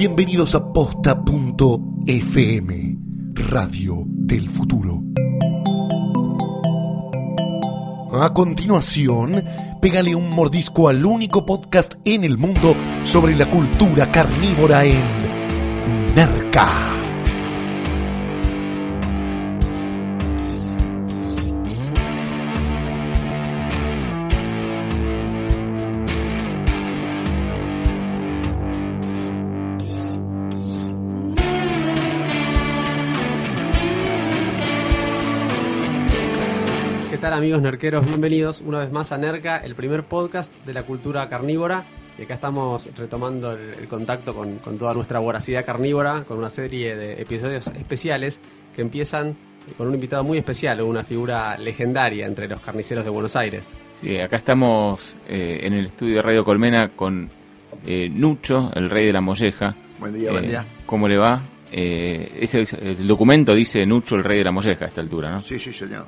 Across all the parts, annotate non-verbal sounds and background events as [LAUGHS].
Bienvenidos a posta.fm, Radio del Futuro. A continuación, pégale un mordisco al único podcast en el mundo sobre la cultura carnívora en Nerca. Amigos nerqueros? Bienvenidos una vez más a Nerca, el primer podcast de la cultura carnívora. Y acá estamos retomando el, el contacto con, con toda nuestra voracidad carnívora, con una serie de episodios especiales que empiezan con un invitado muy especial, una figura legendaria entre los carniceros de Buenos Aires. Sí, acá estamos eh, en el estudio de Radio Colmena con eh, Nucho, el rey de la molleja. Buen día, buen Eh, día. ¿Cómo le va? Eh, ese, el documento dice Nucho, el rey de la molleja a esta altura, ¿no? Sí, sí, señor.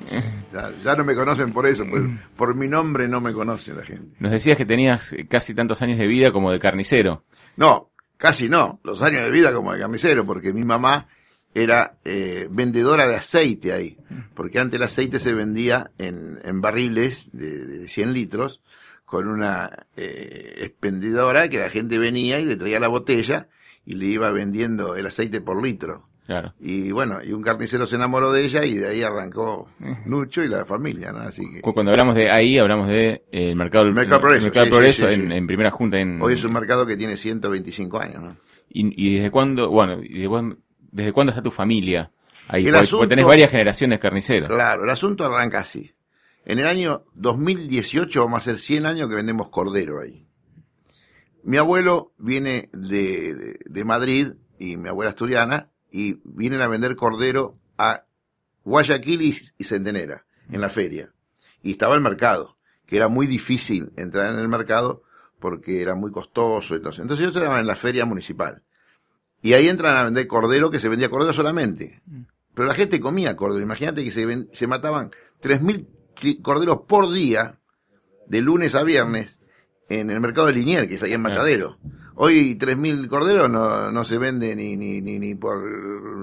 Ya, ya no me conocen por eso, por, por mi nombre no me conoce la gente. Nos decías que tenías casi tantos años de vida como de carnicero. No, casi no, los años de vida como de carnicero, porque mi mamá era eh, vendedora de aceite ahí, porque antes el aceite se vendía en, en barriles de, de 100 litros, con una eh, expendedora que la gente venía y le traía la botella y le iba vendiendo el aceite por litro. Claro. Y bueno, y un carnicero se enamoró de ella y de ahí arrancó Nucho y la familia, ¿no? Así que Cu- Cuando hablamos de ahí, hablamos de eh, el mercado, del- Mercado Progreso, Mercado sí, Progreso sí, sí, en, primera junta. En, hoy es un mercado que tiene 125 años, ¿no? y, y desde cuándo, bueno, y desde, cuándo- desde cuándo está tu familia ahí? El Porque- asunto- porque tenés varias generaciones carniceros. Claro, el asunto arranca así. En el año 2018 vamos a hacer 100 años que vendemos cordero ahí. Mi abuelo viene de, de, de Madrid y mi abuela asturiana y vienen a vender cordero a Guayaquil y, y Centenera en la feria. Y estaba el mercado, que era muy difícil entrar en el mercado porque era muy costoso. Entonces, entonces yo estaba en la feria municipal. Y ahí entran a vender cordero que se vendía cordero solamente. Pero la gente comía cordero. Imagínate que se, ven- se mataban 3.000 cri- corderos por día, de lunes a viernes, en el mercado de Linier, que es ahí en. Matadero. Hoy 3.000 corderos no, no se vende ni, ni, ni, ni por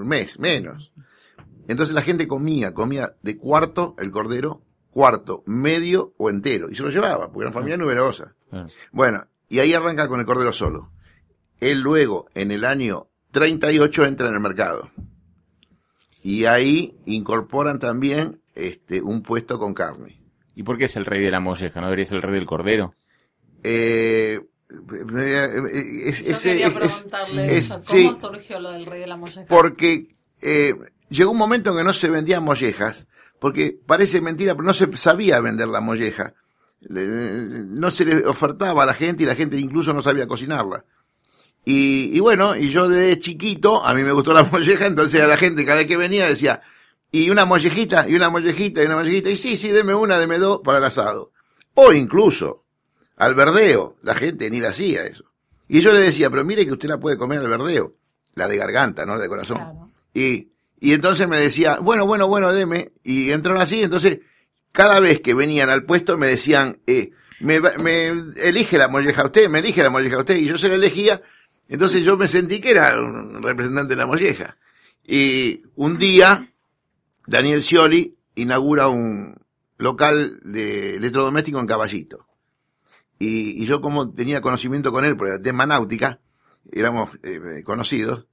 mes, menos. Entonces la gente comía, comía de cuarto el cordero, cuarto, medio o entero. Y se lo llevaba, porque era una familia numerosa. Claro. Bueno, y ahí arranca con el cordero solo. Él luego, en el año 38, entra en el mercado. Y ahí incorporan también este, un puesto con carne. ¿Y por qué es el rey de la molleja? ¿No debería ser el rey del cordero? Eh, es- Yo ese- quería es- es- preguntarle es- eso, sí, ¿cómo surgió lo del rey de la molleja? porque eh, llegó un momento en que no se vendían mollejas, porque parece mentira, pero no se sabía vender la molleja. Le- No se le ofertaba a la gente y la gente incluso no sabía cocinarla. Y, y bueno, y yo de chiquito, a mí me gustó la [LAUGHS] molleja, entonces a la gente cada vez que venía decía, y una mollejita, y una mollejita, y una mollejita, y sí, sí, deme una, deme dos para el asado. O incluso, al verdeo, la gente ni la hacía eso. Y yo le decía, pero mire que usted la puede comer al verdeo, la de garganta, no la de corazón. Claro. Y, y entonces me decía, bueno, bueno, bueno, deme. Y entraron así, entonces, cada vez que venían al puesto me decían, eh, me, me elige la molleja usted, me elige la molleja usted, y yo se la elegía, entonces yo me sentí que era un representante de la molleja. Y un día, Daniel Scioli inaugura un local de electrodoméstico en Caballito. Y, y yo como tenía conocimiento con él por el tema náutica, éramos eh, conocidos,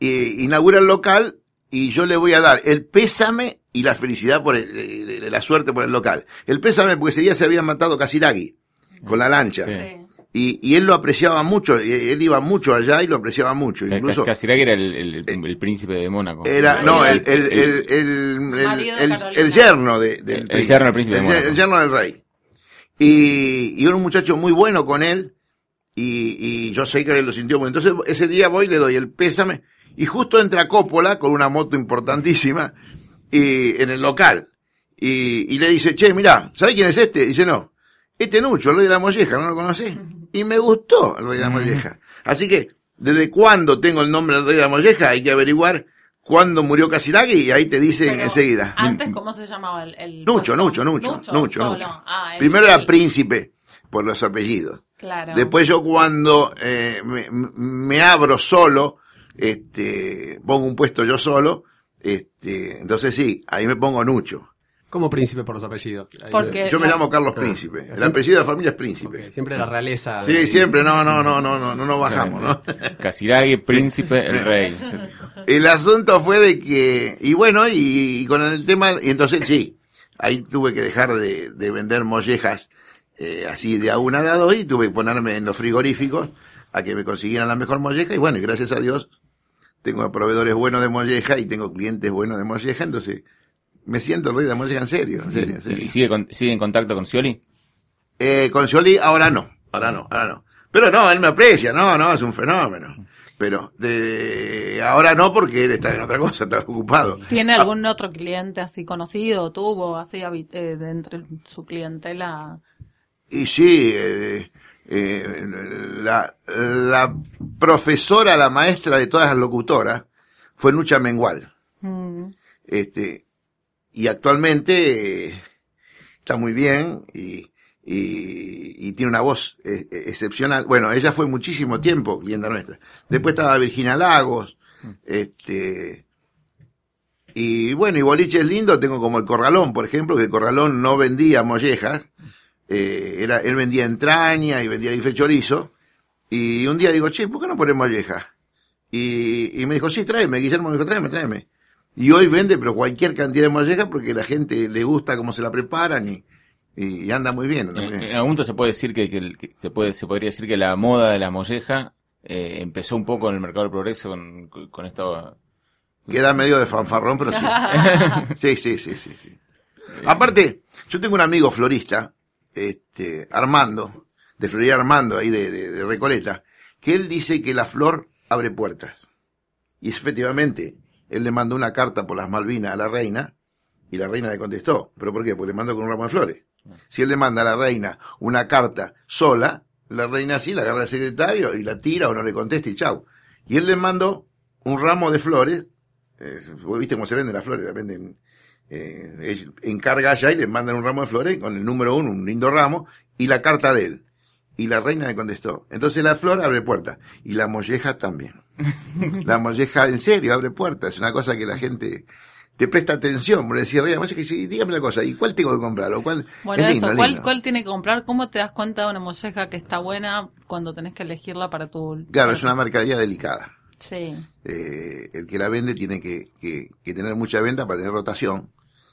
eh, inaugura el local y yo le voy a dar el pésame y la felicidad por el- eh, la suerte por el local. El pésame porque ese día se habían matado Casiraghi con la lancha. Sí. Y, y él lo apreciaba mucho, él iba mucho allá y lo apreciaba mucho. Incluso Casiraghi era el, el- el- el príncipe de Mónaco. era, no, el, el, el, el, el- Marido de el- Carolina. el yerno de, del El- el yerno del príncipe de el, Mónaco. el yerno del rey. Y, y era un muchacho muy bueno con él, y, y yo sé que él lo sintió muy. Entonces ese día voy, le doy el pésame, y justo entra Coppola con una moto importantísima, y, en el local. Y, y le dice, che, mirá, ¿sabés quién es este? Dice, no, este Nucho, el rey de la molleja, ¿no lo conocés? Y me gustó el rey de la molleja. Así que, ¿desde cuándo tengo el nombre del rey de la molleja? Hay que averiguar cuándo murió Casilagui y ahí te dicen Pero enseguida. Antes, ¿cómo se llamaba el, el Nucho? Nucho, Nucho, Nucho. Nucho. Ah, Primero era príncipe, por los apellidos. Claro. Después yo cuando eh, me, me abro solo, este, pongo un puesto yo solo, este, entonces sí, ahí me pongo Nucho. Como príncipe por los apellidos. Porque- Yo me la- llamo Carlos. Príncipe. El apellido de la familia es Príncipe. Ok, siempre la realeza. Sí, siempre, no, no, no, no, no, no nos bajamos, ¿no? Casiraghi, príncipe, el rey. [LAUGHS] El asunto fue de que, y bueno, y, y con el tema, y entonces sí, ahí tuve que dejar de, de vender mollejas eh, así de a una de a dos y tuve que ponerme en los frigoríficos a que me consiguieran la mejor molleja y bueno, y gracias a Dios tengo proveedores buenos de molleja y tengo clientes buenos de molleja, entonces me siento el rey de la molleja en serio, en serio, en serio. ¿Y sigue, con- sigue en contacto con Scioli? Eh, con Scioli ahora no, ahora no, ahora no. Pero no, él me aprecia, no, no, es un fenómeno. Pero de ahora no porque él está en otra cosa, está ocupado. ¿Tiene Ah, algún otro cliente así conocido? ¿Tuvo así eh, de entre su clientela? Y sí, eh, eh, la, la profesora, la maestra de todas las locutoras fue Nucha Mengual. Mm. Este, y actualmente eh, está muy bien y, y, tiene una voz eh, eh, excepcional. Bueno, ella fue muchísimo tiempo clienta nuestra. Después estaba Virginia Lagos, este, y bueno, y boliches lindos tengo como el Corralón, por ejemplo, que el Corralón no vendía mollejas, eh, era, él vendía entraña y vendía bife chorizo, y un día digo, che, ¿por qué no pones mollejas? Y, y me dijo, sí, tráeme, Guillermo me dijo, tráeme, tráeme. Y hoy vende, pero cualquier cantidad de mollejas porque la gente le gusta cómo se la preparan y, y, anda muy bien. anda muy En, bien. en algún momento se puede decir que, que el- que se puede se podría decir que la moda de la molleja eh, empezó un poco en el mercado del progreso con, con esta Queda medio de fanfarrón, pero sí. [LAUGHS] Sí, sí, sí, sí, sí. Aparte, yo tengo un amigo florista, este, Armando, de Floría Armando, ahí de, de- de Recoleta, que él dice que la flor abre puertas. Y efectivamente, él le mandó una carta por las Malvinas a la reina, y la reina le contestó. ¿Pero por qué? Porque le mandó con un ramo de flores. Si él le manda a la reina una carta sola, la reina sí la agarra al secretario y la tira o no le contesta y chau. Y él le mandó un ramo de flores, eh, viste cómo se venden las flores, la venden, eh, encarga allá y le mandan un ramo de flores con el número uno, un lindo ramo, y la carta de él. Y la reina le contestó. Entonces la flor abre puertas. Y la molleja también. [LAUGHS] la molleja, en serio, abre puertas. Es una cosa que la gente te presta atención. Por decir, reina, molleja, sí, dígame la cosa. ¿Y cuál tengo que comprar? ¿O cuál? Bueno, Es lindo, eso, es ¿cuál, lindo. ¿cuál tiene que comprar? ¿Cómo te das cuenta de una molleja que está buena cuando tenés que elegirla para tu... Claro, para es una mercadería delicada. Sí. Eh, el que la vende tiene que, que, que tener mucha venta para tener rotación,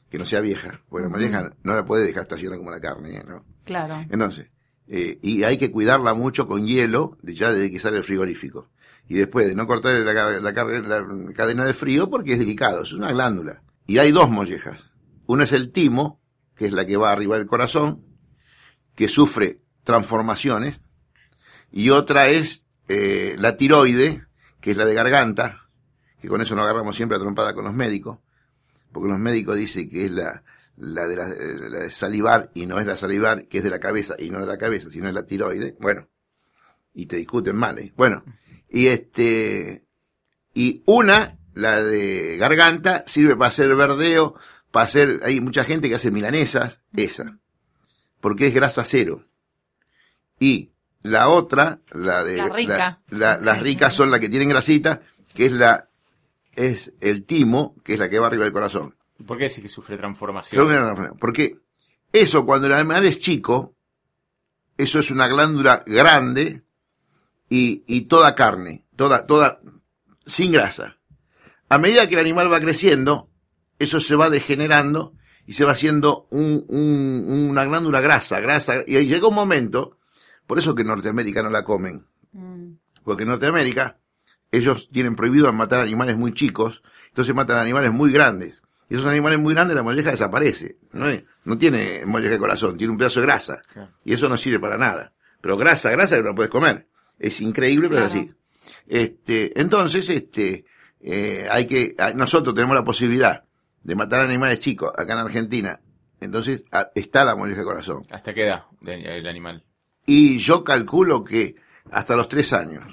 que no sea vieja. Porque la molleja no la puede dejar estacionada como la carne. ¿no? Claro. Entonces, eh, y hay que cuidarla mucho con hielo, ya desde que sale el frigorífico. Y después de no cortar la cadena de frío porque es delicado, es una glándula. Y hay dos mollejas. Una es el timo, que es la que va arriba del corazón, que sufre transformaciones. Y otra es eh, la tiroide, que es la de garganta, que con eso nos agarramos siempre a trompada con los médicos, porque los médicos dicen que es la, la de la, eh, la de salivar y no es la salivar, que es de la cabeza y no es la cabeza, sino es la tiroide. Bueno, y te discuten mal, ¿eh? Bueno, y este, y una, la de garganta, sirve para hacer verdeo, para hacer, hay mucha gente que hace milanesas, esa, porque es grasa cero. Y la otra, la de, La rica. la- las ricas son las que tienen grasita, que es la, es el timo, que es la que va arriba del corazón. ¿Por qué decís que sufre transformación? Porque eso cuando el animal es chico, eso es una glándula grande y, y toda carne, toda, toda, sin grasa. A medida que el animal va creciendo, eso se va degenerando y se va haciendo un, un- una glándula grasa, grasa, y ahí llega un momento, por eso que en Norteamérica no la comen, Mm. porque en Norteamérica ellos tienen prohibido matar animales muy chicos, entonces matan animales muy grandes. Y esos animales muy grandes, la molleja desaparece. No, es- no tiene molleja de corazón, tiene un pedazo de grasa. Claro. Y eso no sirve para nada. Pero grasa, grasa que no puedes comer. Es increíble, pero es Claro. así. Este, entonces, este, eh, hay que, a- nosotros tenemos la posibilidad de matar animales chicos acá en Argentina. Entonces, a- está la molleja de corazón. ¿Hasta qué edad el animal? Y yo calculo que hasta los tres años.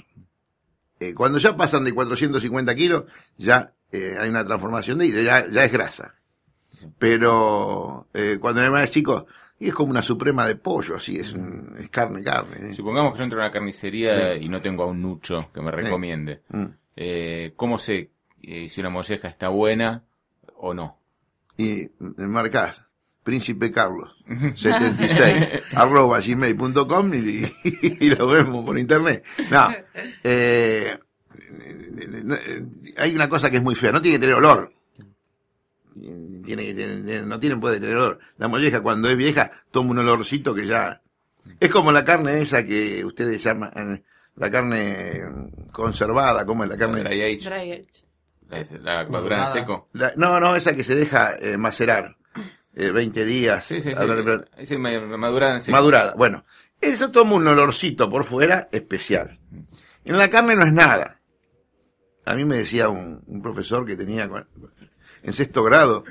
Eh, cuando ya pasan de 450 kilos, ya eh, hay una transformación de y ya, ya es grasa. Pero eh, cuando animal es chico, y es como una suprema de pollo, así, es, un- es carne, carne. ¿eh? Supongamos que yo entro a una carnicería Sí. y no tengo a un nucho que me recomiende. Mm. Eh, ¿Cómo sé eh, si una molleja está buena o no? Y marcás Príncipe Carlos [LAUGHS] 76 [LAUGHS] arroba gmail.com y, [LAUGHS] y lo vemos por internet. No, eh, hay una cosa que es muy fea, no tiene que tener olor. Tiene que tener- no tiene puede tener olor. La molleja cuando es vieja toma un olorcito que ya es como la carne esa que ustedes llaman la carne conservada, como es la carne Dry age, Dry age. la, la madurada en seco. la- no, no, esa que se deja eh, macerar eh, 20 días. Sí, sí, sí. Madurada en seco. madurada. Bueno, eso toma un olorcito por fuera especial. En la carne no es nada. A mí me decía un, un profesor que tenía en sexto grado,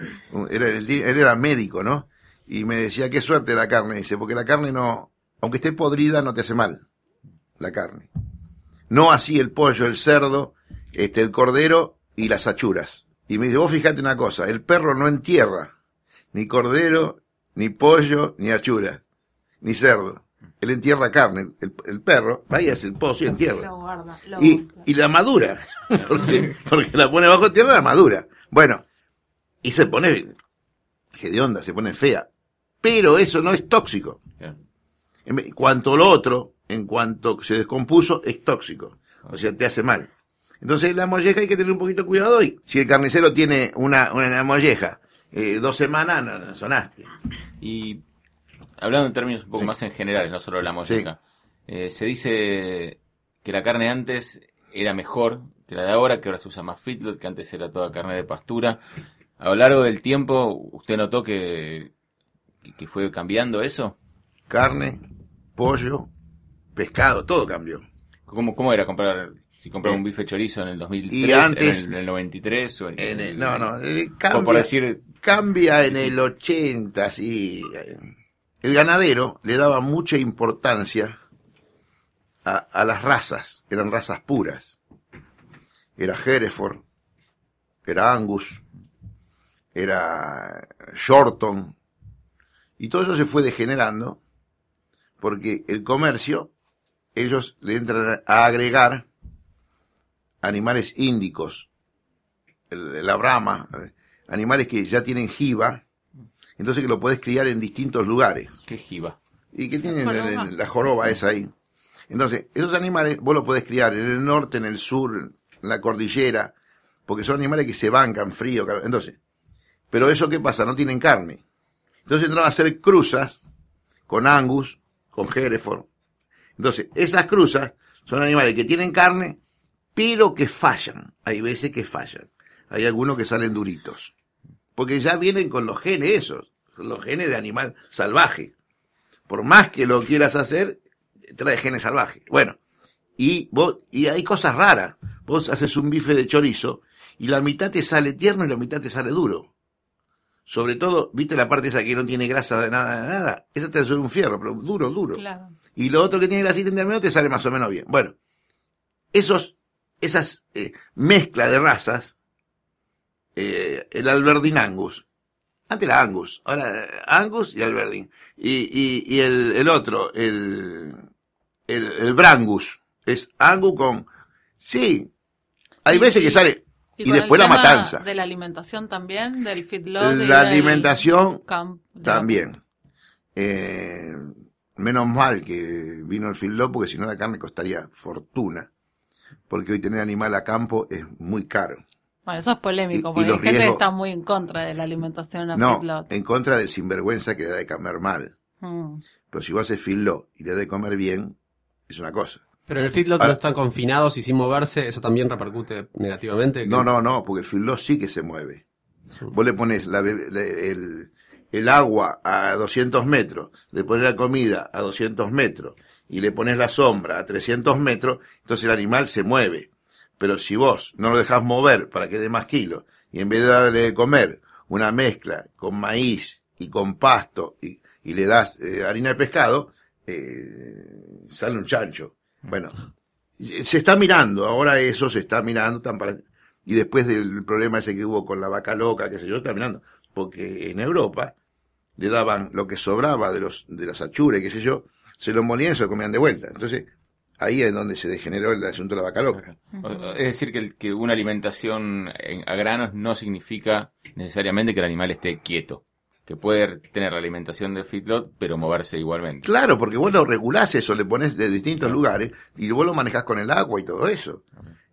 era, él era médico, ¿no? Y me decía, qué suerte la carne, dice, porque la carne no, aunque esté podrida, no te hace mal. La carne. No así el pollo, el cerdo, este, el cordero y las achuras. Y me dice, vos fíjate una cosa, el perro no entierra ni cordero, ni pollo, ni achura, ni cerdo. Él entierra carne. El, el perro va y hace el pozo y entierra. Lo guarda. Lo Y, guarda. y la madura. [LAUGHS] Porque, porque la pone bajo tierra, la madura. Bueno, y se pone, que de onda, se pone fea. Pero eso no es tóxico. En cuanto lo otro, en cuanto se descompuso, es tóxico. O sea, te hace mal. Entonces la molleja hay que tener un poquito de cuidado y si el carnicero tiene una, una molleja eh, dos semanas, no, no sonaste. Y hablando en términos un poco Sí. más en generales, no solo de la molleja, eh, se dice que la carne antes era mejor que la de ahora, que ahora se usa más feedlot, que antes era toda carne de pastura. A lo largo del tiempo, ¿usted notó que, que- fue cambiando eso? Carne, pollo, pescado, todo cambió. ¿Cómo, cómo era comprar, si compraba Eh, un bife chorizo en el 2003, y antes- en, el, en el 93? O en, En el- no, no, cambia, por decir, cambia en el 80, [LAUGHS] sí. El ganadero le daba mucha importancia a, a las razas, eran razas puras. Era Hereford, era Angus, era Shorton, y todo eso se fue degenerando porque el comercio, ellos le entran a agregar animales índicos, la brama, eh, animales que ya tienen jiba, entonces que lo puedes criar en distintos lugares ¿qué jiba? y que tienen Joroba. el- el- la joroba esa ahí. Entonces, esos animales vos los podés criar en el norte, en el sur, en la cordillera, porque son animales que se bancan frío. calor. Entonces, pero eso qué pasa, no tienen carne. Entonces entraron a hacer cruzas con Angus, con Hereford. Entonces, esas cruzas son animales que tienen carne, pero que fallan. Hay veces que fallan. Hay algunos que salen duritos. Porque ya vienen con los genes esos, los genes de animal salvaje. Por más que lo quieras hacer, trae genes salvajes. Bueno, y vos, y hay cosas raras. Vos haces un bife de chorizo y la mitad te sale tierno y la mitad te sale duro. Sobre todo, viste la parte esa que no tiene grasa de nada, de nada. Esa te sale un fierro, pero duro, duro. Claro. Y lo otro que tiene grasita intermedio te sale más o menos bien. Bueno, esos, esas eh, mezcla de razas, eh, el Alberdin Angus, antes era Angus, ahora Angus y Alberdin. Y, y, y el, el otro, el, el, el Brangus, es Angus con, sí, hay Y- veces que sale, y, después la matanza. De la alimentación también, del feedlot. La alimentación camp- También. Eh, menos mal que vino el feedlot porque si no la carne costaría fortuna. Porque hoy tener animal a campo es muy caro. Bueno, eso es polémico, Y- y porque los hay gente que está muy en contra de la alimentación a No, feedlot. en contra del sinvergüenza que le da de comer mal. Mm. Pero si vos haces feedlot y le da de comer bien, es una cosa. Pero en el feedlot Ahora- no están confinados y sin moverse, eso también repercute negativamente. No, no, no, porque el feedlot sí que se mueve. Vos le pones la, el, el agua a 200 metros, le pones la comida a 200 metros y le pones la sombra a 300 metros, entonces el animal se mueve. Pero si vos no lo dejás mover para que dé más kilos y en vez de darle de comer una mezcla con maíz y con pasto y, le das eh, harina de pescado, eh, sale un chancho. Bueno, se está mirando, ahora eso se está mirando, tan para- y después del problema ese que hubo con la vaca loca, qué sé yo, está mirando, porque en Europa le daban lo que sobraba de los de las achuras, qué sé yo, se lo molían y se lo comían de vuelta. Entonces, ahí es donde se degeneró el asunto de la vaca loca. Es decir, que, el- que una alimentación en- a granos no significa necesariamente que el animal esté quieto. Que puede tener la alimentación de feedlot, pero moverse igualmente. Claro, porque vos lo regulás eso, le pones de distintos lugares y vos lo manejás con el agua y todo eso.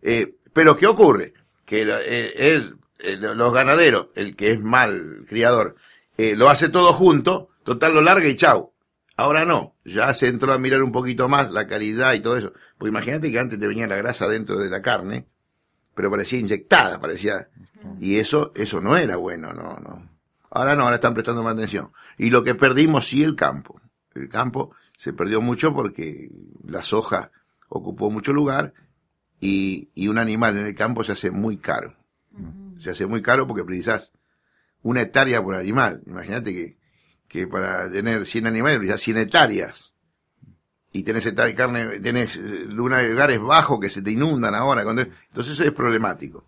Eh, pero ¿qué ocurre? Que eh, él, eh, los ganaderos, el que es mal criador, eh, lo hace todo junto, total lo larga y chau. Ahora no, ya se entró a mirar un poquito más la calidad y todo eso. Porque imagínate que antes te venía la grasa dentro de la carne, pero parecía inyectada, parecía, y eso, eso no era bueno, no, no. Ahora no, ahora están prestando más atención. Y lo que perdimos sí el campo. El campo se perdió mucho porque la soja ocupó mucho lugar y, y un animal en el campo se hace muy caro. Se hace muy caro porque precisás una hectárea por animal. Imagínate que, que para tener 100 animales precisás 100 hectáreas. Y tenés hectárea de carne, tenés eh, lugares bajos que se te inundan ahora. Entonces eso es problemático.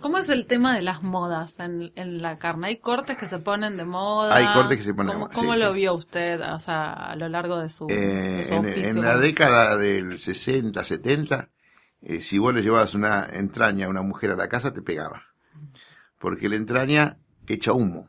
¿Cómo es el tema de las modas en, en la carne? ¿Hay cortes que se ponen de moda? Hay cortes que se ponen de ¿Cómo, moda, ¿Cómo sí, lo sí. vio usted o sea, a lo largo de su, de Eh, su en, oficio? en la década del 60, 70, eh, si vos le llevabas una entraña a una mujer a la casa, te pegaba. Porque la entraña echa humo.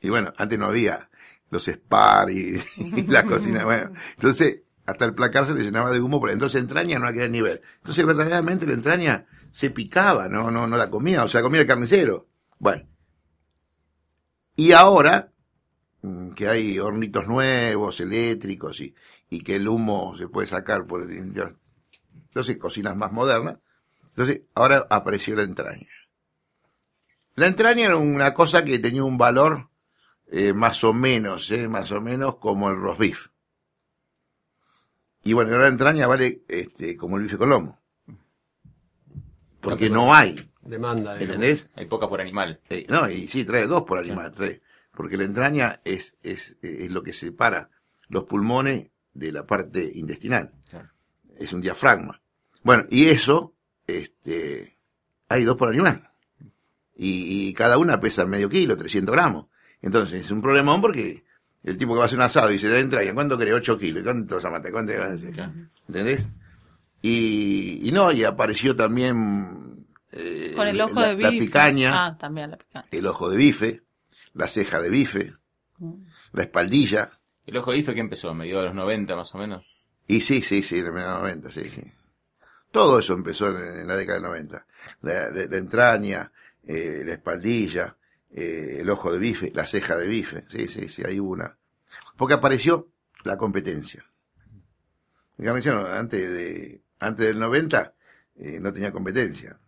Y bueno, antes no había los spar y, y la cocina. [LAUGHS] Bueno, entonces hasta el placar se le llenaba de humo, pero entonces entraña no la quería ni ver. Entonces verdaderamente la entraña se picaba, no, no, no la comía, o sea, comía el carnicero. Bueno. Y ahora, mm, que hay hornitos nuevos, eléctricos, y, y que el humo se puede sacar por, ya- entonces, cocinas más modernas. Entonces, ahora apareció la entraña. La entraña era una cosa que tenía un valor eh, más o menos, eh, más o menos como el roast beef. Y bueno, la entraña vale este, como el bife con lomo. Porque no hay, Demanda. digamos. ¿entendés? Hay poca por animal. Eh, no, y sí, trae dos por animal, trae. Porque la entraña es, es, es lo que separa los pulmones de la parte intestinal. Claro. Es un diafragma. Bueno, y eso, este, hay dos por animal. Y, y cada una pesa medio kilo, 300 gramos. Entonces, es un problemón porque el tipo que va a hacer un asado y se le entraña, ¿cuánto querés? 8 kilos. ¿Cuánto vas a matar? ¿Cuánto vas a hacer? ¿Entendés? Y, y no, y apareció también eh, Con el ojo la, de bife. la picaña Ah, también la picaña. el ojo de bife, la ceja de bife, la espaldilla. El ojo de bife que empezó, a mediados de los 90 más o menos. Y sí, sí, sí, en los 90, sí, sí. Todo eso empezó en, en la década del 90. La, la- la entraña, eh, la espaldilla, eh, el ojo de bife, la ceja de bife. Sí, sí, sí, ahí hubo una. Porque apareció la competencia. El carnicero, antes de, antes del 90, eh, no tenía competencia.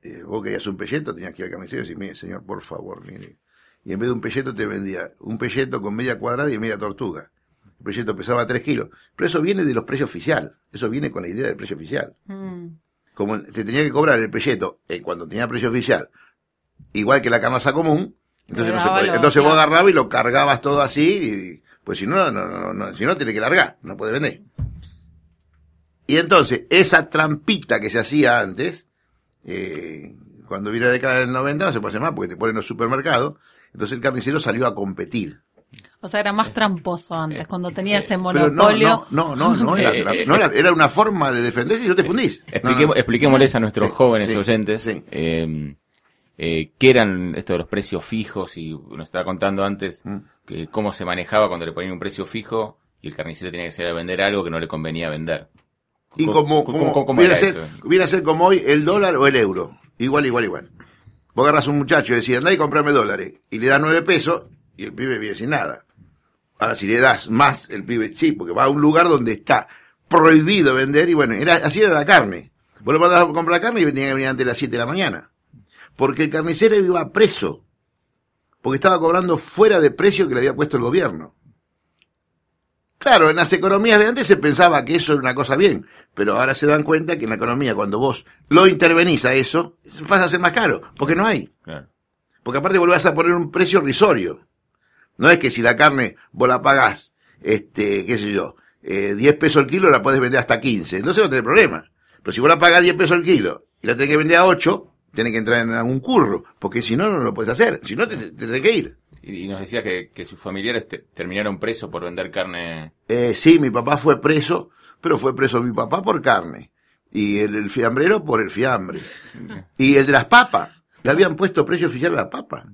Eh, vos querías un pelleto, tenías que ir al carnicero y decir, mire, señor, por favor, mire. Y en vez de un pelleto te vendía un pelleto con media cuadrada y media tortuga. El pelleto pesaba 3 kilos. Pero eso viene de los precios oficial. Eso viene con la idea del precio oficial. Mm. Como te tenía que cobrar el pelleto eh, cuando tenía precio oficial, igual que la carnaza común, entonces, no se podía. entonces vos agarrabas y lo cargabas todo así, y, pues si no, no, no, no, si no tiene que largar, no puede vender. Y entonces, esa trampita que se hacía antes, eh, cuando vino la década del 90 no se puede hacer más porque te ponen los supermercados, entonces el carnicero salió a competir. O sea, era más tramposo antes, cuando tenía ese Eh, no, monopolio. no, no, no, no era, [LAUGHS] Eh, eh, no era, era una forma de defenderse y no te fundís. Expliquemos, No, no. expliquémosles a nuestros Sí, jóvenes sí, oyentes sí. Eh, qué eran esto de los precios fijos y nos estaba contando antes Mm. que cómo se manejaba cuando le ponían un precio fijo y el carnicero tenía que salir a vender algo que no le convenía vender. Y ¿Cómo- como, cómo- como, cómo- cómo viene, a ser, viene a ser como hoy el dólar o el euro. Igual, igual, igual. Vos agarras un muchacho y decís, andá y comprame dólares. Y le das nueve pesos y el pibe vive sin nada. Ahora, si le das más, el pibe, sí, porque va a un lugar donde está prohibido vender y bueno, era, así era la carne. Vos le mandabas a comprar carne y tenía que venir antes de las 7 de la mañana. Porque el carnicero iba preso. porque estaba cobrando fuera de precio que le había puesto el gobierno. Claro, en las economías de antes se pensaba que eso era una cosa bien, pero ahora se dan cuenta que en la economía cuando vos lo intervenís a eso, pasa a ser más caro, porque no hay. Porque aparte volvés a poner un precio risorio. No es que si la carne vos la pagás, este, qué sé yo, eh, 10 pesos el kilo la podés vender hasta 15, entonces no tenés problema. Pero si vos la pagás 10 pesos el kilo y la tenés que vender a 8, tenés que entrar en algún curro, porque si no, no lo puedes hacer, si no te, te tenés que ir. Y, y nos decías que, que sus familiares te- terminaron presos por vender carne. Eh, sí, mi papá fue preso, pero fue preso mi papá por carne. Y el, el fiambrero por el fiambre. [LAUGHS] Y el de las papas. Le habían puesto precio oficial a la papa.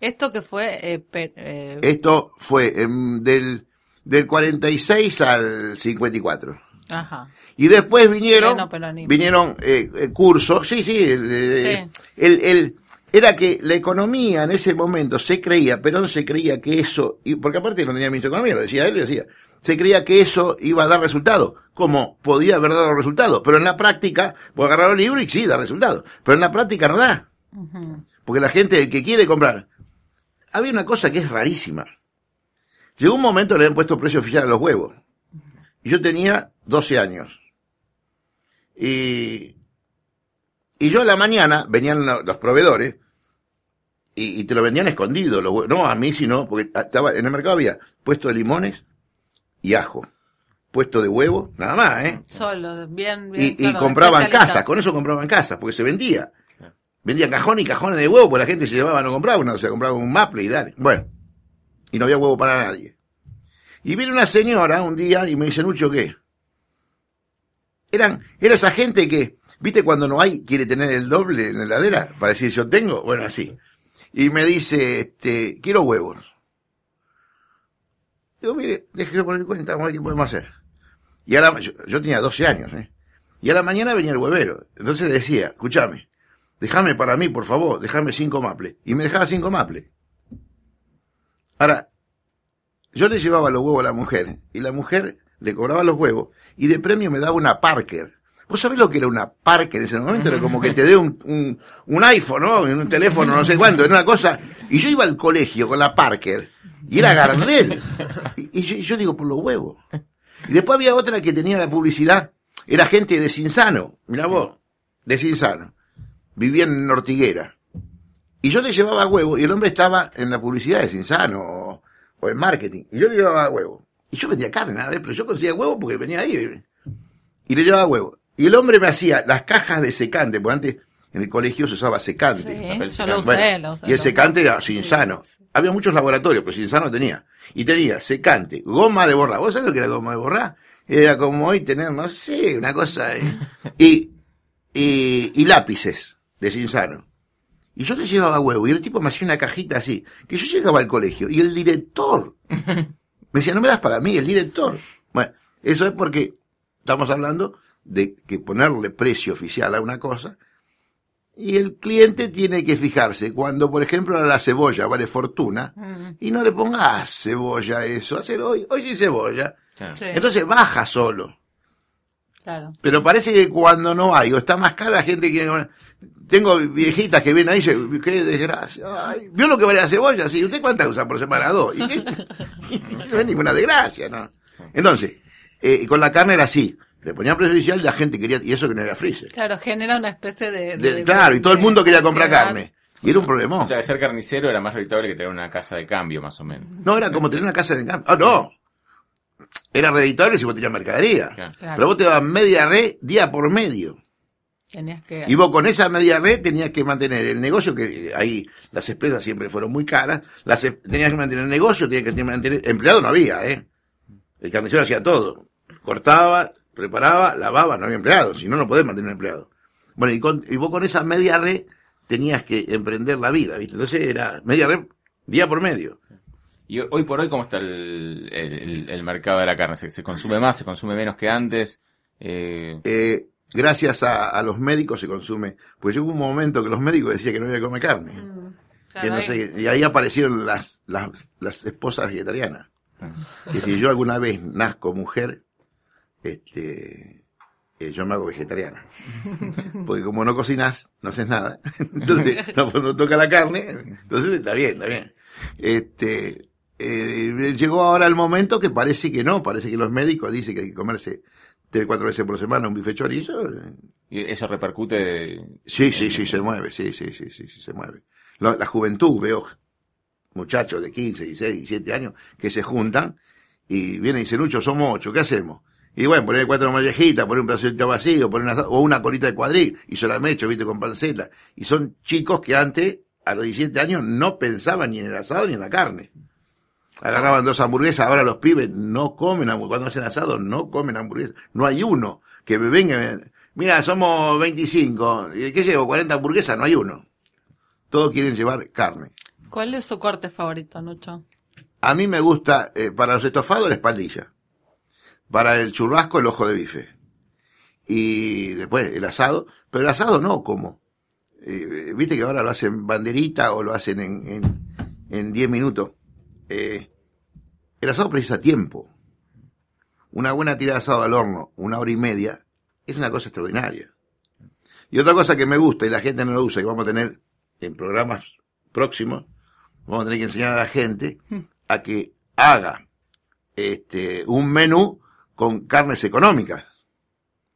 Esto que fue... eh, per- eh, Esto fue em, del, del 46 al 54. Ajá. Y después vinieron, Pleno vinieron eh, eh, cursos, sí, sí, el, eh, Sí. el- el- era que la economía en ese momento se creía, Perón se creía que eso, y porque aparte no tenía ministro de Economía, lo decía él, lo decía, se creía que eso iba a dar resultados, como podía haber dado resultados, pero en la práctica, vos agarrar el libro y sí, da resultados, pero en la práctica no da, porque la gente el que quiere comprar, había una cosa que es rarísima, llegó un momento le habían puesto precio oficial a los huevos, y yo tenía 12 años, y, y yo a la mañana venían lo- los proveedores y, y te lo vendían escondido. los no, a mí sí no, porque estaba, en el mercado había puesto de limones y ajo. Puesto de huevo, nada más, ¿eh? Solo, bien, bien. Y, compraban casas, con eso compraban casas, porque se vendía. Vendían cajones y cajones de huevo, porque la gente se llevaba, no compraba uno, se compraba un maple y dale. Bueno, y no había huevo para nadie. Y viene una señora un día y me dice, Nucho, ¿qué? Eran, era esa gente que, ¿viste cuando no hay, quiere tener el doble en la heladera para decir yo tengo? Bueno, así. Y me dice, este, quiero huevos. Digo, mire, déjelo poner cuenta, vamos a ver qué podemos hacer. Y a la, yo, yo tenía 12 años, ¿eh? Y a la mañana venía el huevero. Entonces le decía, escúchame, déjame para mí, por favor, déjame cinco maples. Y me dejaba cinco maples. Ahora, yo le llevaba los huevos a la mujer, y la mujer le cobraba los huevos, y de premio me daba una Parker. ¿Vos sabés lo que era una Parker en ese momento? Era como que te dé un, un, un iPhone, ¿no? Un teléfono, no sé cuánto, era una cosa. Y yo iba al colegio con la Parker, y era Gardel. Y, yo, digo, por los huevos. Y después había otra que tenía la publicidad, era gente de Cinsano, mirá vos, de Cinsano. Vivían en Ortiguera. Y yo le llevaba huevo, y el hombre estaba en la publicidad de Cinsano, o, o en marketing. Y yo le llevaba huevo. Y yo vendía carne, nada, pero yo conseguía huevo porque venía ahí. Y le llevaba huevo. Y el hombre me hacía las cajas de secante, porque antes en el colegio se usaba secante. Sí, papel yo lo usé, Bueno, lo usé, y el lo secante usé. era Cinsano. Había muchos laboratorios, pero Cinsano tenía. Y tenía secante, goma de borrar. ¿Vos sabés lo que era goma de borrar? Era como hoy tener, no sé, una cosa. eh. [LAUGHS] Y, y, y lápices de Cinsano. Y yo le llevaba huevo, y el tipo me hacía una cajita así, que yo llegaba al colegio, y el director [LAUGHS] me decía, no me das para mí, el director. Bueno, eso es porque estamos hablando de que ponerle precio oficial a una cosa, y el cliente tiene que fijarse cuando, por ejemplo, la cebolla vale fortuna, y no le pongas cebolla a eso, hacer hoy, hoy sin cebolla. Sí, Entonces baja solo. Claro. Pero parece que cuando no hay o está más cara, la gente quiere... Tengo viejitas que vienen ahí y dicen, qué desgracia. Ay, ¿Vio lo que vale la cebolla? Sí, ¿usted cuántas usa por semana? Dos. ¿Y qué? [LAUGHS] no es ninguna desgracia, ¿no? Entonces, eh, con la carne era así. Le ponían precio oficial y la gente quería, y eso que no era freezer. Claro, genera una especie de... De- de- claro, y todo el de- mundo quería comprar de- carne. Y era un problema. O sea, ser carnicero era más rentable que tener una casa de cambio, más o menos. No, era como tener una casa de cambio. Ah, no. Era reditable si vos tenías mercadería. Claro. Claro. Pero vos te dabas media red día por medio. Tenías que... Y vos con esa media red tenías que mantener el negocio, que eh, ahí las empresas siempre fueron muy caras, las, em- tenías que mantener el negocio, tenías que mantener, empleado no había, ¿eh? El carnicero hacía todo. Cortaba, preparaba, lavaba, no había empleado, si no, no podés mantener un empleado. Bueno, y, con- y vos con esa media red tenías que emprender la vida, ¿viste? Entonces era media red día por medio. Y hoy por hoy, ¿cómo está el, el- mercado de la carne? ¿Se, se consume más? ¿Se consume menos que antes? Eh, Eh, gracias a, a los médicos se consume, pues llegó un momento que los médicos decían que no había que comer carne. Mm, que claro, no ahí- sé, y ahí aparecieron las, las, las esposas vegetarianas. Que si yo alguna vez nazco mujer, este, eh, yo me hago vegetariano. [LAUGHS] Porque como no cocinas, no haces nada. [LAUGHS] Entonces, no, pues no toca la carne, entonces está bien, está bien. Este, eh, llegó ahora el momento que parece que no, parece que los médicos dicen que hay que comerse tres, cuatro veces por semana un bife chorizo. ¿Y eso repercute? Sí, sí, sí, se mueve, sí, sí, sí, sí, sí se mueve. La, la juventud, veo muchachos de 15, 16, 17 años que se juntan y vienen y dicen, Lucho, somos ocho, ¿qué hacemos? Y bueno, poner cuatro mollejitas, poner un pedacito vacío, poner una, o una colita de cuadril, y yo la me echo, viste, con panceta. Y son chicos que antes, a los 17 años, no pensaban ni en el asado ni en la carne. Agarraban dos hamburguesas, ahora los pibes no comen hamburguesas, cuando hacen asado no comen hamburguesas. No hay uno que me venga, mira, somos 25, ¿qué llevo? 40 hamburguesas, no hay uno. Todos quieren llevar carne. ¿Cuál es su corte favorito, Nucho? A mí me gusta, eh, para los estofados, la espaldilla. Para el churrasco, el ojo de bife. Y después el asado. Pero el asado no, como. Eh, Viste que ahora lo hacen banderita o lo hacen en, en, en 10 minutos. Eh, el asado precisa tiempo. Una buena tirada de asado al horno, una hora y media, es una cosa extraordinaria. Y otra cosa que me gusta y la gente no lo usa, y vamos a tener en programas próximos, vamos a tener que enseñar a la gente a que haga este un menú con carnes económicas.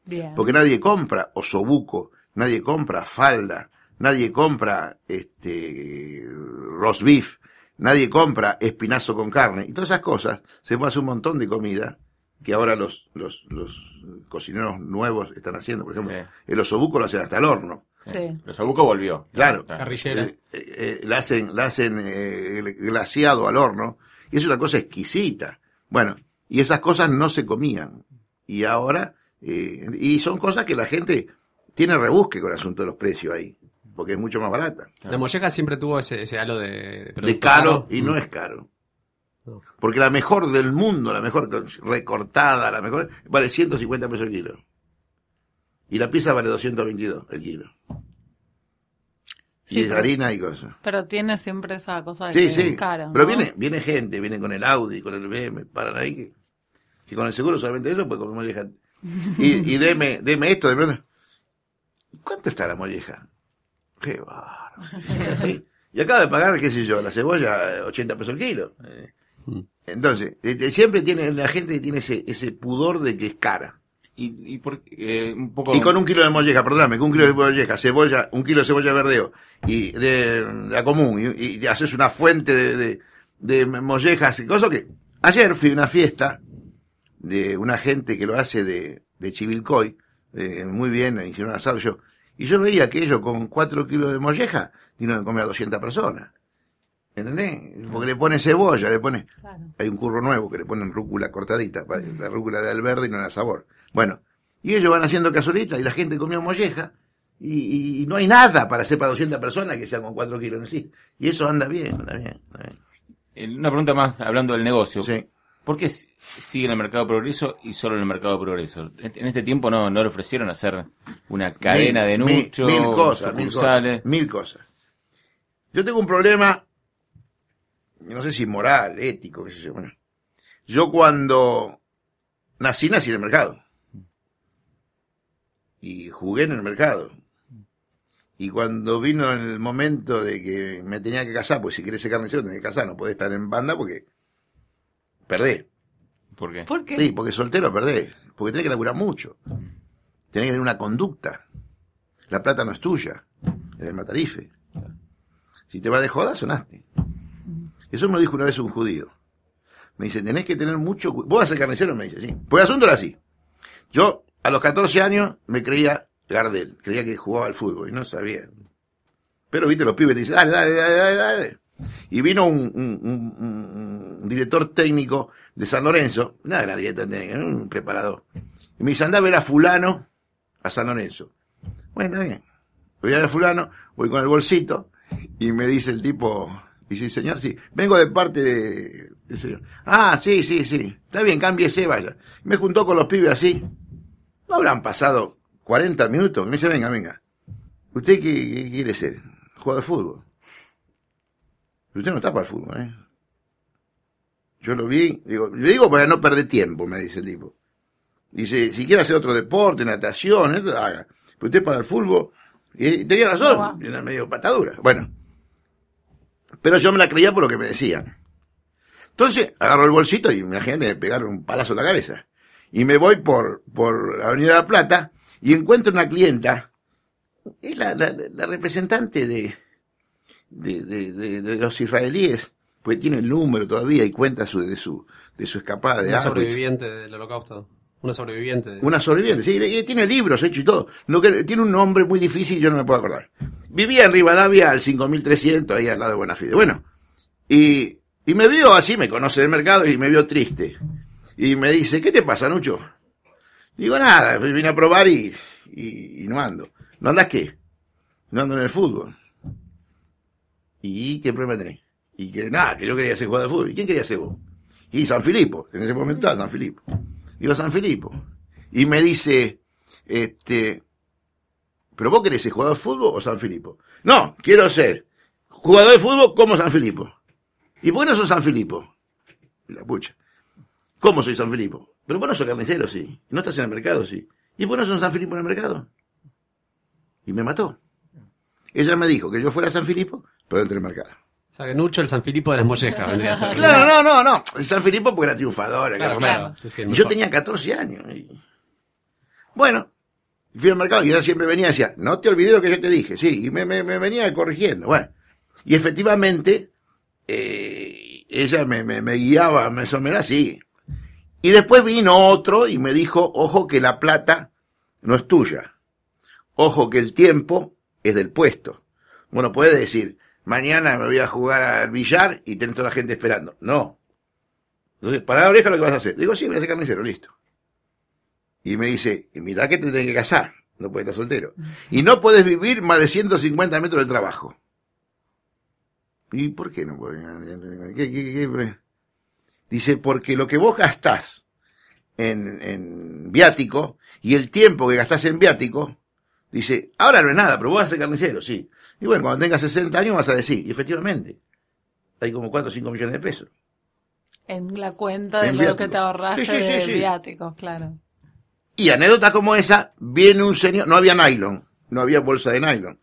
Bien. Porque nadie compra osobuco, nadie compra falda, nadie compra este roast beef, nadie compra espinazo con carne. Y todas esas cosas, se puede hacer un montón de comida que ahora los, los, los cocineros nuevos están haciendo. Por ejemplo, Sí. el osobuco lo hacen hasta el horno. Sí. Los Obuco volvió. Claro. Carrillera. Eh, eh, eh, la hacen, la hacen eh, glaciado al horno. Y es una cosa exquisita. Bueno, y esas cosas no se comían. Y ahora, eh, y son cosas que la gente tiene rebusque con el asunto de los precios ahí. Porque es mucho más barata. La molleja siempre tuvo ese, ese halo de, De caro y Mm. no es caro. No. Porque la mejor del mundo, la mejor recortada, la mejor, vale 150 pesos el kilo. Y la pieza vale 222 el kilo. Sí, y es pero- harina y cosas. Pero tiene siempre esa cosa de Sí, que sí. es caro. Pero ¿no? viene, viene gente, viene con el Audi, con el BM, paran ahí que, que con el seguro solamente eso, pues como molleja. Y, y deme, deme esto, de pronto. ¿Cuánto está la molleja? Qué. Sí. Y acaba de pagar, qué sé yo, la cebolla, eh, 80 pesos el kilo. Eh, Entonces, eh, siempre tiene, la gente tiene ese, ese pudor de que es cara. Y, y por, eh, un poco... Y con un kilo de molleja, perdóname, con un kilo de molleja, cebolla, un kilo de cebolla verdeo, y de, de la común, y, y haces una fuente de, de, de mollejas y cosas que... Ayer fui a una fiesta de una gente que lo hace de, de Chivilcoy, eh, muy bien, hicieron asado yo, y yo veía que ellos con cuatro kilos de molleja, y no comer a 200 personas. ¿Entendés? Porque le pone cebolla, le pone... Claro. Hay un curro nuevo que le ponen rúcula cortadita, la rúcula de verde y no da sabor. Bueno, y ellos van haciendo cazuelitas y la gente comió molleja y, y- y no hay nada para hacer para 200 personas que sean con 4 kilos en sí. Y eso anda bien, anda bien. anda bien. Eh, Una pregunta más hablando del negocio. Sí. ¿Por qué si- sigue en el mercado progreso y solo en el mercado progreso? En este tiempo no, no le ofrecieron hacer una cadena de Mil- nucho, mil, mil cosas, mil cosas, mil cosas. Yo tengo un problema, no sé si moral, ético, qué sé yo. Bueno, yo cuando nací, nací en el mercado. Y jugué en el mercado. Y cuando vino el momento de que me tenía que casar, pues si querés ser carnicero tenés que casar, no podés estar en banda porque perdés. ¿Por qué? ¿Por qué? Sí, porque soltero perdés. Porque tenés que laburar mucho. Tenés que tener una conducta. La plata no es tuya. Es del matarife. Si te vas de joda, sonaste. Eso me lo dijo una vez un judío. Me dice, tenés que tener mucho cu- ¿Vos vas a ser carnicero? Me dice, sí. Pues el asunto era así. Yo, a los 14 años, me creía Gardel. Creía que jugaba al fútbol y no sabía. Pero, viste, los pibes te dicen, dale, dale, dale, dale, dale. Y vino un, director técnico de San Lorenzo, nada era director técnico, un preparador. Y me dice, anda a ver a fulano a San Lorenzo. Bueno, está bien. Voy a ver a fulano, voy con el bolsito, y me dice el tipo, dice, señor, sí, vengo de parte de, señor. Ah, sí, sí, sí, está bien, cámbiese, vaya. Me juntó con los pibes así. No habrán pasado 40 minutos. Me dice, venga, venga. ¿Usted qué, qué quiere ser? Jugador de fútbol. Usted no está para el fútbol, ¿eh? Yo lo vi, digo, le digo para no perder tiempo, me dice el tipo. Dice, si quiere hacer otro deporte, natación, eh, haga. Pero usted para el fútbol, y tenía razón, era medio patadura. Bueno, pero yo me la creía por lo que me decían. Entonces, agarro el bolsito y imagínate, me pegaron un palazo en la cabeza. Y me voy por, por Avenida La Plata y encuentro una clienta, es la, la, la representante de, de, de, de- de los israelíes, pues tiene el número todavía y cuenta su, de su, de su escapada de Una sobreviviente del holocausto. Una sobreviviente. de- Una sobreviviente, sí, y tiene libros hechos y todo. Lo que, tiene un nombre muy difícil y yo no me puedo acordar. Vivía en Rivadavia al 5300, ahí al lado de Buenafide. Bueno, y, y me vio así, me conoce del mercado y me vio triste. Y me dice, ¿qué te pasa, Nucho? Digo, nada, vine a probar y, y, y no ando. ¿No andas qué? No ando en el fútbol. ¿Y qué problema tenés? Y que nada, que yo quería ser jugador de fútbol. ¿Y quién quería ser vos? Y San Filipo, en ese momento estaba San Filipo. Digo, San Filipo. Y me dice, este, ¿pero vos querés ser jugador de fútbol o San Filipo? No, quiero ser jugador de fútbol como San Filipo. ¿Y por qué no sos San Filipo? La pucha. ¿Cómo soy San Filipo? Pero vos no sos carnicero, sí. ¿No estás en el mercado, sí? ¿Y vos no sos San Filipo en el mercado? Y me mató. Ella me dijo que yo fuera San Filipo, pero dentro del mercado. O sea, que Nucho el San Filipo de las mollejas [LAUGHS] vendría a ser. Claro, no, no, no. San Filipo porque era triunfador. Claro, claro. Sí, sí, el Y yo tenía 14 años. y- Bueno, fui al mercado y ella siempre venía y decía, no te olvides lo que yo te dije. Sí, y me, me, me venía corrigiendo. Bueno, y efectivamente, eh, ella me, me, me guiaba más o menos así. Y después vino otro y me dijo, ojo que la plata no es tuya. Ojo que el tiempo es del puesto. Bueno, puede decir, mañana me voy a jugar al billar y tenés toda la gente esperando. No. Entonces, para la oreja lo que vas a hacer. Digo, sí, voy a ser carnicero, listo. Y me dice, y mirá que te tenés que casar. No puedes estar soltero. Y no puedes vivir más de 150 metros del trabajo. ¿Y por qué no puedes? ¿Qué, qué, qué? Dice, porque lo que vos gastás en, en viático y el tiempo que gastás en viático, dice, ahora no es nada, pero vos vas a ser carnicero, sí. Y bueno, cuando tengas 60 años vas a decir, y efectivamente, hay como 4 o 5 millones de pesos. En la cuenta de En lo viático. que te ahorraste Sí, sí, sí, de viáticos, claro. Y anécdota como esa, viene un señor, no había nylon, no había bolsa de nylon.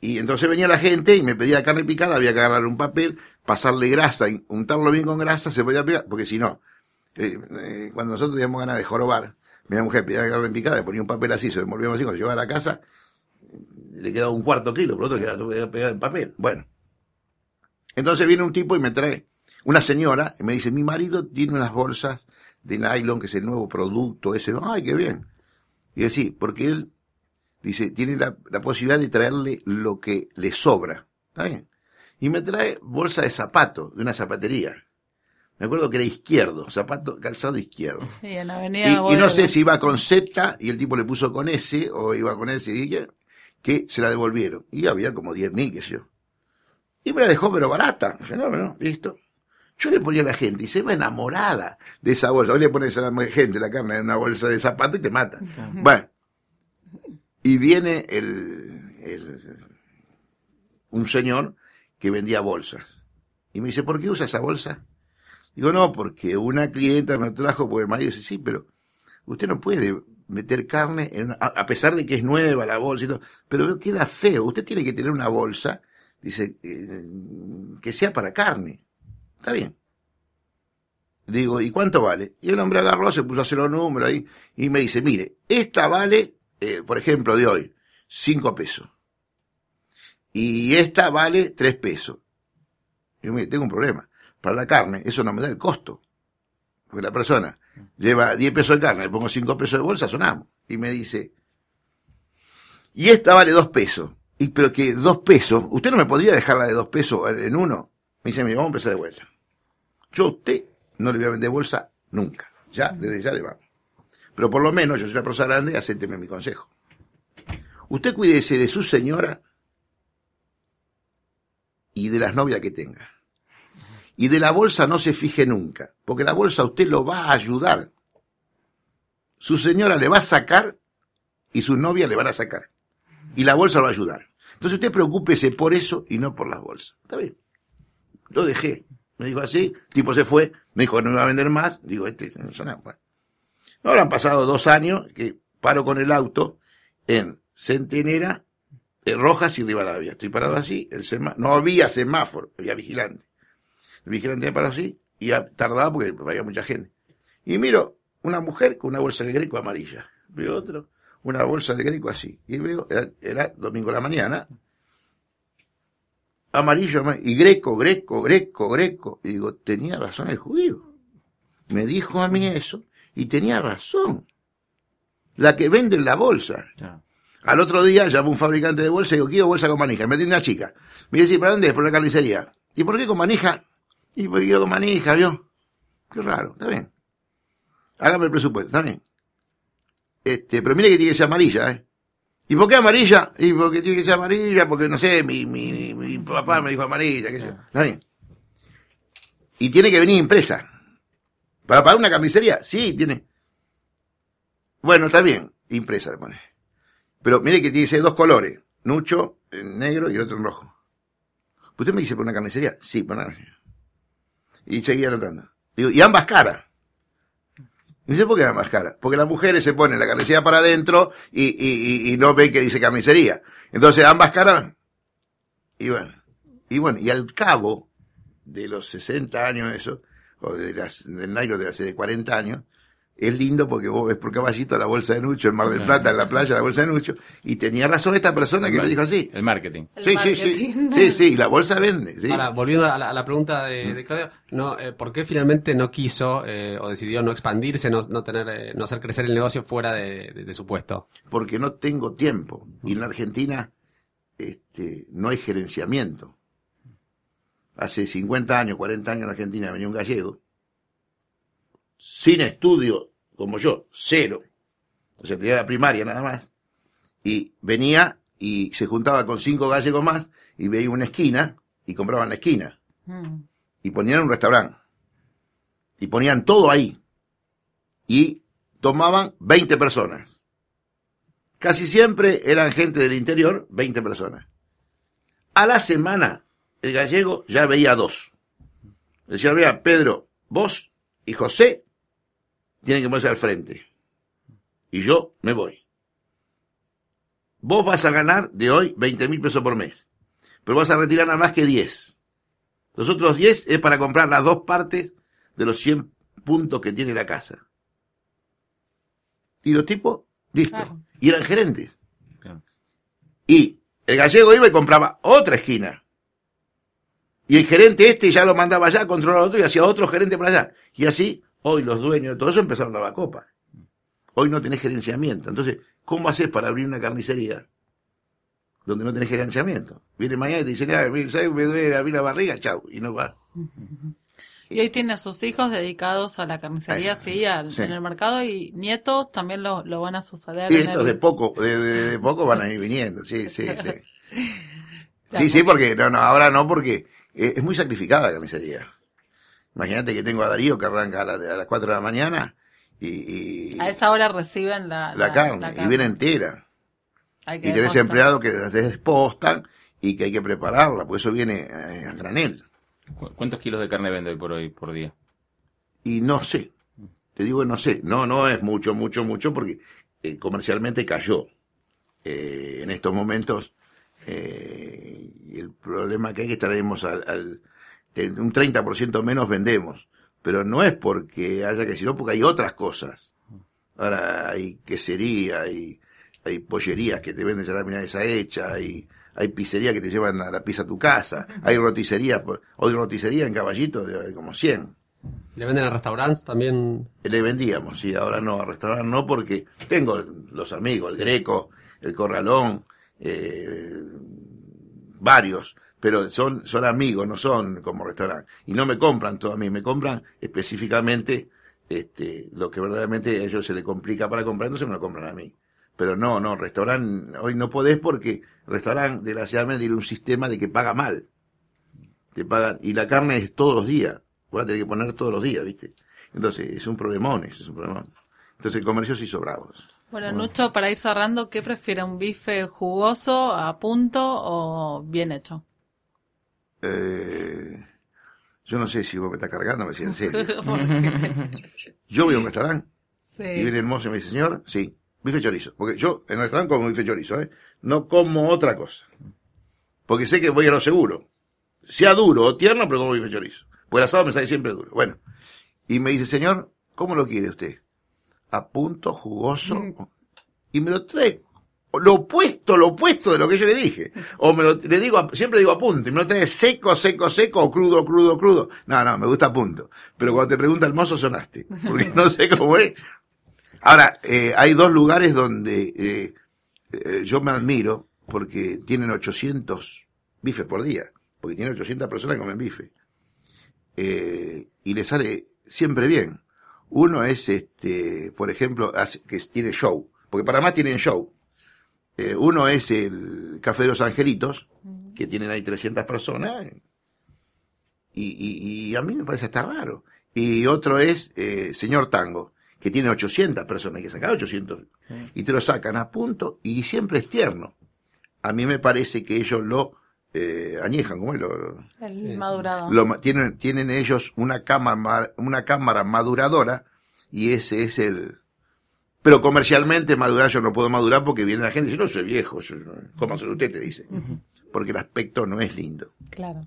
Y entonces venía la gente y me pedía carne picada, había que agarrar un papel, pasarle grasa, untarlo bien con grasa, se podía pegar, porque si no, eh, eh, cuando nosotros teníamos ganas de jorobar, mi mujer pedía carne picada, ponía un papel así, se lo envolvíamos así, cuando llegaba a la casa, le quedaba un cuarto kilo, por otro quedaba pegado en papel. Bueno. Entonces viene un tipo y me trae una señora y me dice, mi marido tiene unas bolsas de nylon, que es el nuevo producto ese. Ay, qué bien. Y decir, porque él, dice, tiene la, la posibilidad de traerle lo que le sobra. ¿Está bien? Y me trae bolsa de zapatos, de una zapatería. Me acuerdo que era izquierdo, zapato, calzado izquierdo. Sí, en Y, Avenida y no Boedo. sé si iba con Z y el tipo le puso con S o iba con S y que, se la devolvieron. Y había como 10 mil, qué sé yo. Y me la dejó pero barata. Fenómeno, listo. Yo le ponía a la gente y se va enamorada de esa bolsa. Hoy le pones a la gente la carne en una bolsa de zapato y te mata. Bueno. Y viene el, el- un señor que vendía bolsas. Y me dice, ¿por qué usa esa bolsa? Digo, no, porque una clienta me trajo porque el marido dice, sí, pero usted no puede meter carne, en a, pesar de que es nueva la bolsa y todo, pero queda feo. Usted tiene que tener una bolsa, dice, eh, que sea para carne. Está bien. Digo, ¿y cuánto vale? Y el hombre agarró, se puso a hacer los números ahí y me dice, mire, esta vale, eh, por ejemplo, de hoy, cinco pesos. Y esta vale tres pesos. Yo, mire, tengo un problema. Para la carne, eso no me da el costo. Porque la persona lleva 10 pesos de carne, le pongo 5 pesos de bolsa, sonamos. Y me dice, y esta vale 2 pesos. Y pero que 2 pesos, ¿usted no me podría dejarla de 2 pesos en uno? Me dice, vamos a empezar de vuelta. Yo a usted no le voy a vender bolsa nunca. Ya, desde ya le vamos. Pero por lo menos, yo soy una persona grande, acépteme mi consejo. Usted cuídese de su señora y de las novias que tenga. Y de la bolsa no se fije nunca, porque la bolsa usted lo va a ayudar. Su señora le va a sacar y su novia le van a sacar. Y la bolsa lo va a ayudar. Entonces usted preocúpese por eso y no por las bolsas. Está bien. Lo dejé. Me dijo así, el tipo se fue, me dijo que no me iba a vender más. Digo, este no suena. Bueno. Ahora han pasado dos años que paro con el auto en Centenera, en Rojas y Rivadavia. Estoy parado así, no había semáforo, había vigilante. El vigilante me paró así y ha tardado porque había mucha gente. Y miro una mujer con una bolsa de greco amarilla. Veo otro, una bolsa de greco así. Y veo, era, era domingo a la mañana, amarillo ama- y greco, greco, greco, greco. Y digo, tenía razón el judío. Me dijo a mí eso y tenía razón. La que vende en la bolsa. Al otro día llamó un fabricante de bolsa y digo, quiero bolsa con manija. Me tiene una chica. Me dice, ¿para dónde es? Por la carnicería. ¿Y por qué con manija? Y porque quiero con manija, ¿vio? Qué raro, está bien. Hágame el presupuesto, está bien. Este, pero mire que tiene que ser amarilla, ¿eh? ¿Y por qué amarilla? Y porque tiene que ser amarilla, porque no sé, mi, mi, mi papá me dijo amarilla, qué sé yo. Está bien. Y tiene que venir impresa. ¿Para pagar una carnicería? Sí, tiene. Bueno, está bien. Impresa le pone. Pero mire que tiene que ser dos colores. Nucho en negro y el otro en rojo. ¿Usted me dice por una carnicería? Sí, por una carnicería. Y seguía anotando. Digo, y ambas caras. Y dice, ¿por qué ambas caras? Porque las mujeres se ponen la carnicería para adentro y, y, y, y no ven que dice carnicería. Entonces ambas caras. Y bueno. Y bueno, y al cabo de los 60 años eso, o de las, del Nairo de hace de 40 años, es lindo porque vos ves por caballito la bolsa de Nucho, en Mar del Plata, en la playa, la bolsa de Nucho, y tenía razón esta persona que lo dijo así. El marketing. El Sí, sí, sí, marketing. sí, sí, la bolsa vende, sí. Ahora, volviendo a la, a la pregunta de, de Claudio, no, eh, ¿por qué finalmente no quiso eh, o decidió no expandirse, no, no tener, eh, no hacer crecer el negocio fuera de, de- de su puesto? porque no tengo tiempo. Y en la Argentina este, no hay gerenciamiento. Hace 50 años, 40 años en Argentina venía un gallego, sin estudio, como yo, cero. O sea, tenía la primaria nada más. Y venía y se juntaba con cinco gallegos más y veía una esquina y compraban la esquina. Mm. y ponían un restaurante. Y ponían todo ahí. Y tomaban 20 personas. Casi siempre eran gente del interior, 20 personas. A la semana, el gallego ya veía dos. Decía, vea, Pedro, vos y José tienen que ponerse al frente. Y yo me voy. Vos vas a ganar de hoy 20 mil pesos por mes. Pero vas a retirar nada más que 10. Los otros 10 es para comprar las dos partes de los 100 puntos que tiene la casa. Y los tipos, listo. Claro. Y eran gerentes. Claro. Y el gallego iba y compraba otra esquina. Y el gerente este ya lo mandaba allá, controlaba otro y hacía otro gerente por allá. Y así, hoy los dueños de todo eso empezaron a la copa. Hoy no tenés gerenciamiento. Entonces, ¿cómo haces para abrir una carnicería? Donde no tenés gerenciamiento. Viene mañana y te dicen, ah, ¿sabes? Me duele a mí la barriga, chau. Y no va. Y hoy tiene a sus hijos dedicados a la carnicería, sí, al- sí. en el mercado y nietos también lo, lo van a suceder. Y el- de poco, de, de- de poco van a ir viniendo, sí, sí, [LAUGHS] sí. Sí, sí, porque, no, no, ahora no, porque eh, es muy sacrificada la carnicería. Imagínate que tengo a Darío que arranca a, la- a las 4 de la mañana y, y A esa hora reciben la, la, carne, y viene entera. Hay que Y tenés empleados que las despostan y que hay que prepararla, por eso viene eh, a granel. ¿Cu- ¿Cuántos kilos de carne vende hoy por hoy por día? Y no sé, te digo que no sé, no, no es mucho, mucho, mucho, porque eh, comercialmente cayó. Eh, en estos momentos, eh, y el problema que hay es que estaremos al, un 30% menos vendemos, pero no es porque haya que, sino porque hay otras cosas. Ahora hay quesería, hay, hay pollerías que te venden ya la milanesa hecha, hay, hay pizzerías que te llevan a la pizza a tu casa, hay roticerías, hoy roticería en Caballito de como 100. ¿Le venden a restaurantes también? Le vendíamos, sí, ahora no, a restaurar no, porque tengo los amigos, el Greco, el Corralón, eh, varios, pero son, son amigos, no son como restaurante. Y no me compran todo a mí, me compran específicamente este, lo que verdaderamente a ellos se les complica para comprar, entonces me lo compran a mí. Pero no, no, restaurante, hoy no podés porque restaurante, desgraciadamente, tiene un sistema de que paga mal. Te pagan, y la carne es todos los días. Voy a tener que poner todos los días, ¿viste? Entonces, es un problemón, ese es un problemón. Entonces, el comercio se hizo bravo. Bueno, Nucho, para ir cerrando, ¿qué prefiere? ¿Un bife jugoso, a punto o bien hecho? Eh, yo no sé si vos me estás cargando, me decís en serio. [LAUGHS] Yo voy a un restaurante Sí. Y viene el mozo y me dice, señor, sí, bife chorizo. Porque yo en el restaurante como bife chorizo, ¿eh? No como otra cosa. Porque sé que voy a lo seguro. Sea duro o tierno, pero como bife chorizo. Pues el asado me sale siempre duro. Bueno. Y me dice, señor, ¿cómo lo quiere usted? A punto, jugoso. Y me lo trae lo opuesto, lo opuesto de lo que yo le dije. O me lo, le digo, siempre digo a punto, y me lo trae seco, seco, seco, o crudo, crudo, crudo. No, no, me gusta a punto. Pero cuando te pregunta el mozo sonaste. Porque no sé cómo es. Ahora, eh, hay dos lugares donde eh, eh, yo me admiro porque tienen 800 bifes por día. Porque tienen 800 personas que comen bife. Eh, y le sale siempre bien. Uno es, este, por ejemplo, que tiene show. Porque para más tienen show. Eh, uno es el Café de los Angelitos, que tienen ahí 300 personas. Y, y, y a mí me parece hasta raro. Y otro es eh, Señor Tango, que tiene 800 personas, hay que sacar 800. Y te lo sacan a punto y siempre es tierno. A mí me parece que ellos lo eh, añejan, ¿cómo es? Lo, El madurado. lo ma- tienen, tienen ellos una cámara, ma- una cámara maduradora y ese es el... Pero comercialmente madurar yo no puedo madurar porque viene la gente y dice, no soy viejo, yo, ¿cómo se usted? Te dice. Porque el aspecto no es lindo. Claro.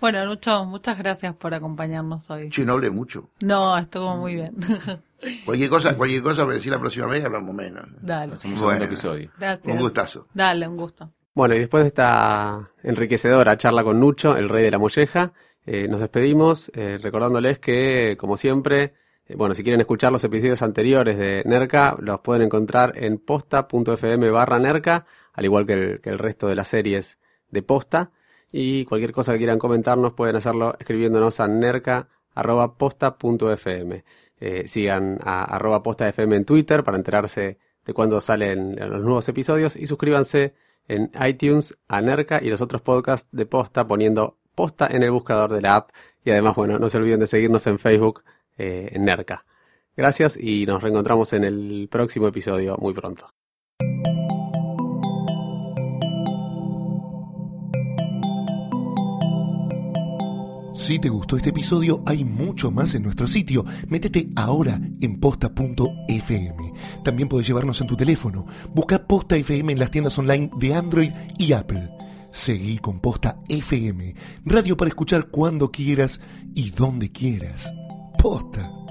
Bueno, Lucho, muchas gracias por acompañarnos hoy. Che, no hablé mucho. No, estuvo muy bien. [LAUGHS] Cualquier cosa, cualquier cosa me decir la próxima vez hablamos menos. Dale. Hacemos un Bueno. episodio. Gracias. Un gustazo. Dale, un gusto. Bueno, y después de esta enriquecedora charla con Nucho, el rey de la molleja, eh, nos despedimos eh, recordándoles que, como siempre, bueno, si quieren escuchar los episodios anteriores de NERCA, los pueden encontrar en posta.fm barra NERCA, al igual que el, resto de las series de Posta. Y cualquier cosa que quieran comentarnos pueden hacerlo escribiéndonos a nerca.posta.fm. Eh, sigan a arroba posta FM en Twitter para enterarse de cuándo salen los nuevos episodios y suscríbanse en iTunes a Nerca y los otros podcasts de Posta poniendo Posta en el buscador de la app y además, bueno, no se olviden de seguirnos en Facebook eh, en Nerca. Gracias y nos reencontramos en el próximo episodio muy pronto. Si te gustó este episodio, hay mucho más en nuestro sitio. Métete ahora en posta.fm. También puedes llevarnos en tu teléfono. Busca Posta FM en las tiendas online de Android y Apple. Seguí con Posta FM, radio para escuchar cuando quieras y donde quieras. Posta.